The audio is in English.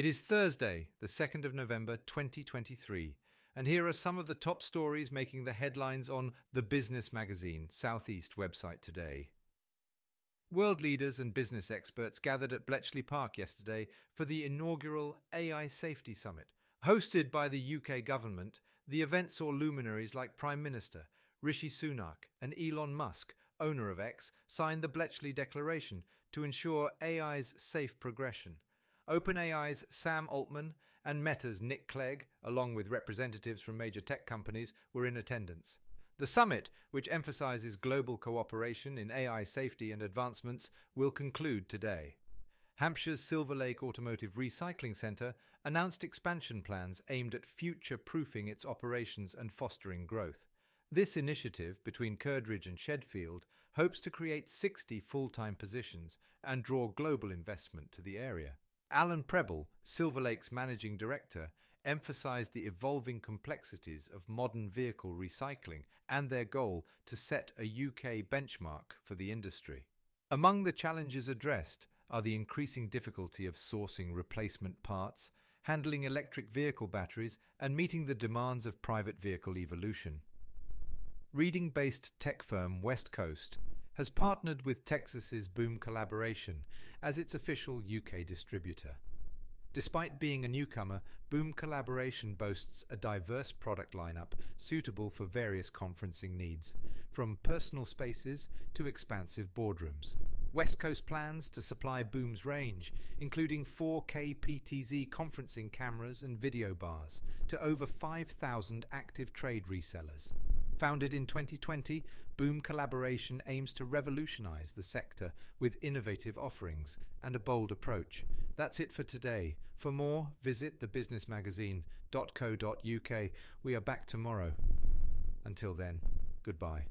It is Thursday, the 2nd of November 2023, and here are some of the top stories making the headlines on the Business Magazine Southeast website today. World leaders and business experts gathered at Bletchley Park yesterday for the inaugural AI Safety Summit. Hosted by the UK government, the event saw luminaries like Prime Minister Rishi Sunak and Elon Musk, owner of X, sign the Bletchley Declaration to ensure AI's safe progression. OpenAI's Sam Altman and Meta's Nick Clegg, along with representatives from major tech companies, were in attendance. The summit, which emphasizes global cooperation in AI safety and advancements, will conclude today. Hampshire's Silverlake Automotive Recycling Centre announced expansion plans aimed at future proofing its operations and fostering growth. This initiative between Curdridge and Shedfield hopes to create 60 full time positions and draw global investment to the area. Alan Prebble, Silverlake's managing director, emphasized the evolving complexities of modern vehicle recycling and their goal to set a UK benchmark for the industry. Among the challenges addressed are the increasing difficulty of sourcing replacement parts, handling electric vehicle batteries, and meeting the demands of private vehicle evolution. Reading based tech firm Westcoast has partnered with Texas's Boom Collaboration as its official UK distributor. Despite being a newcomer, Boom Collaboration boasts a diverse product lineup suitable for various conferencing needs, from personal spaces to expansive boardrooms. Westcoast plans to supply Boom's range, including 4K PTZ conferencing cameras and video bars, to over 5,000 active trade resellers. Founded in 2020, Boom Collaboration aims to revolutionize the sector with innovative offerings and a bold approach. That's it for today. For more, visit thebusinessmagazine.co.uk. We are back tomorrow. Until then, goodbye.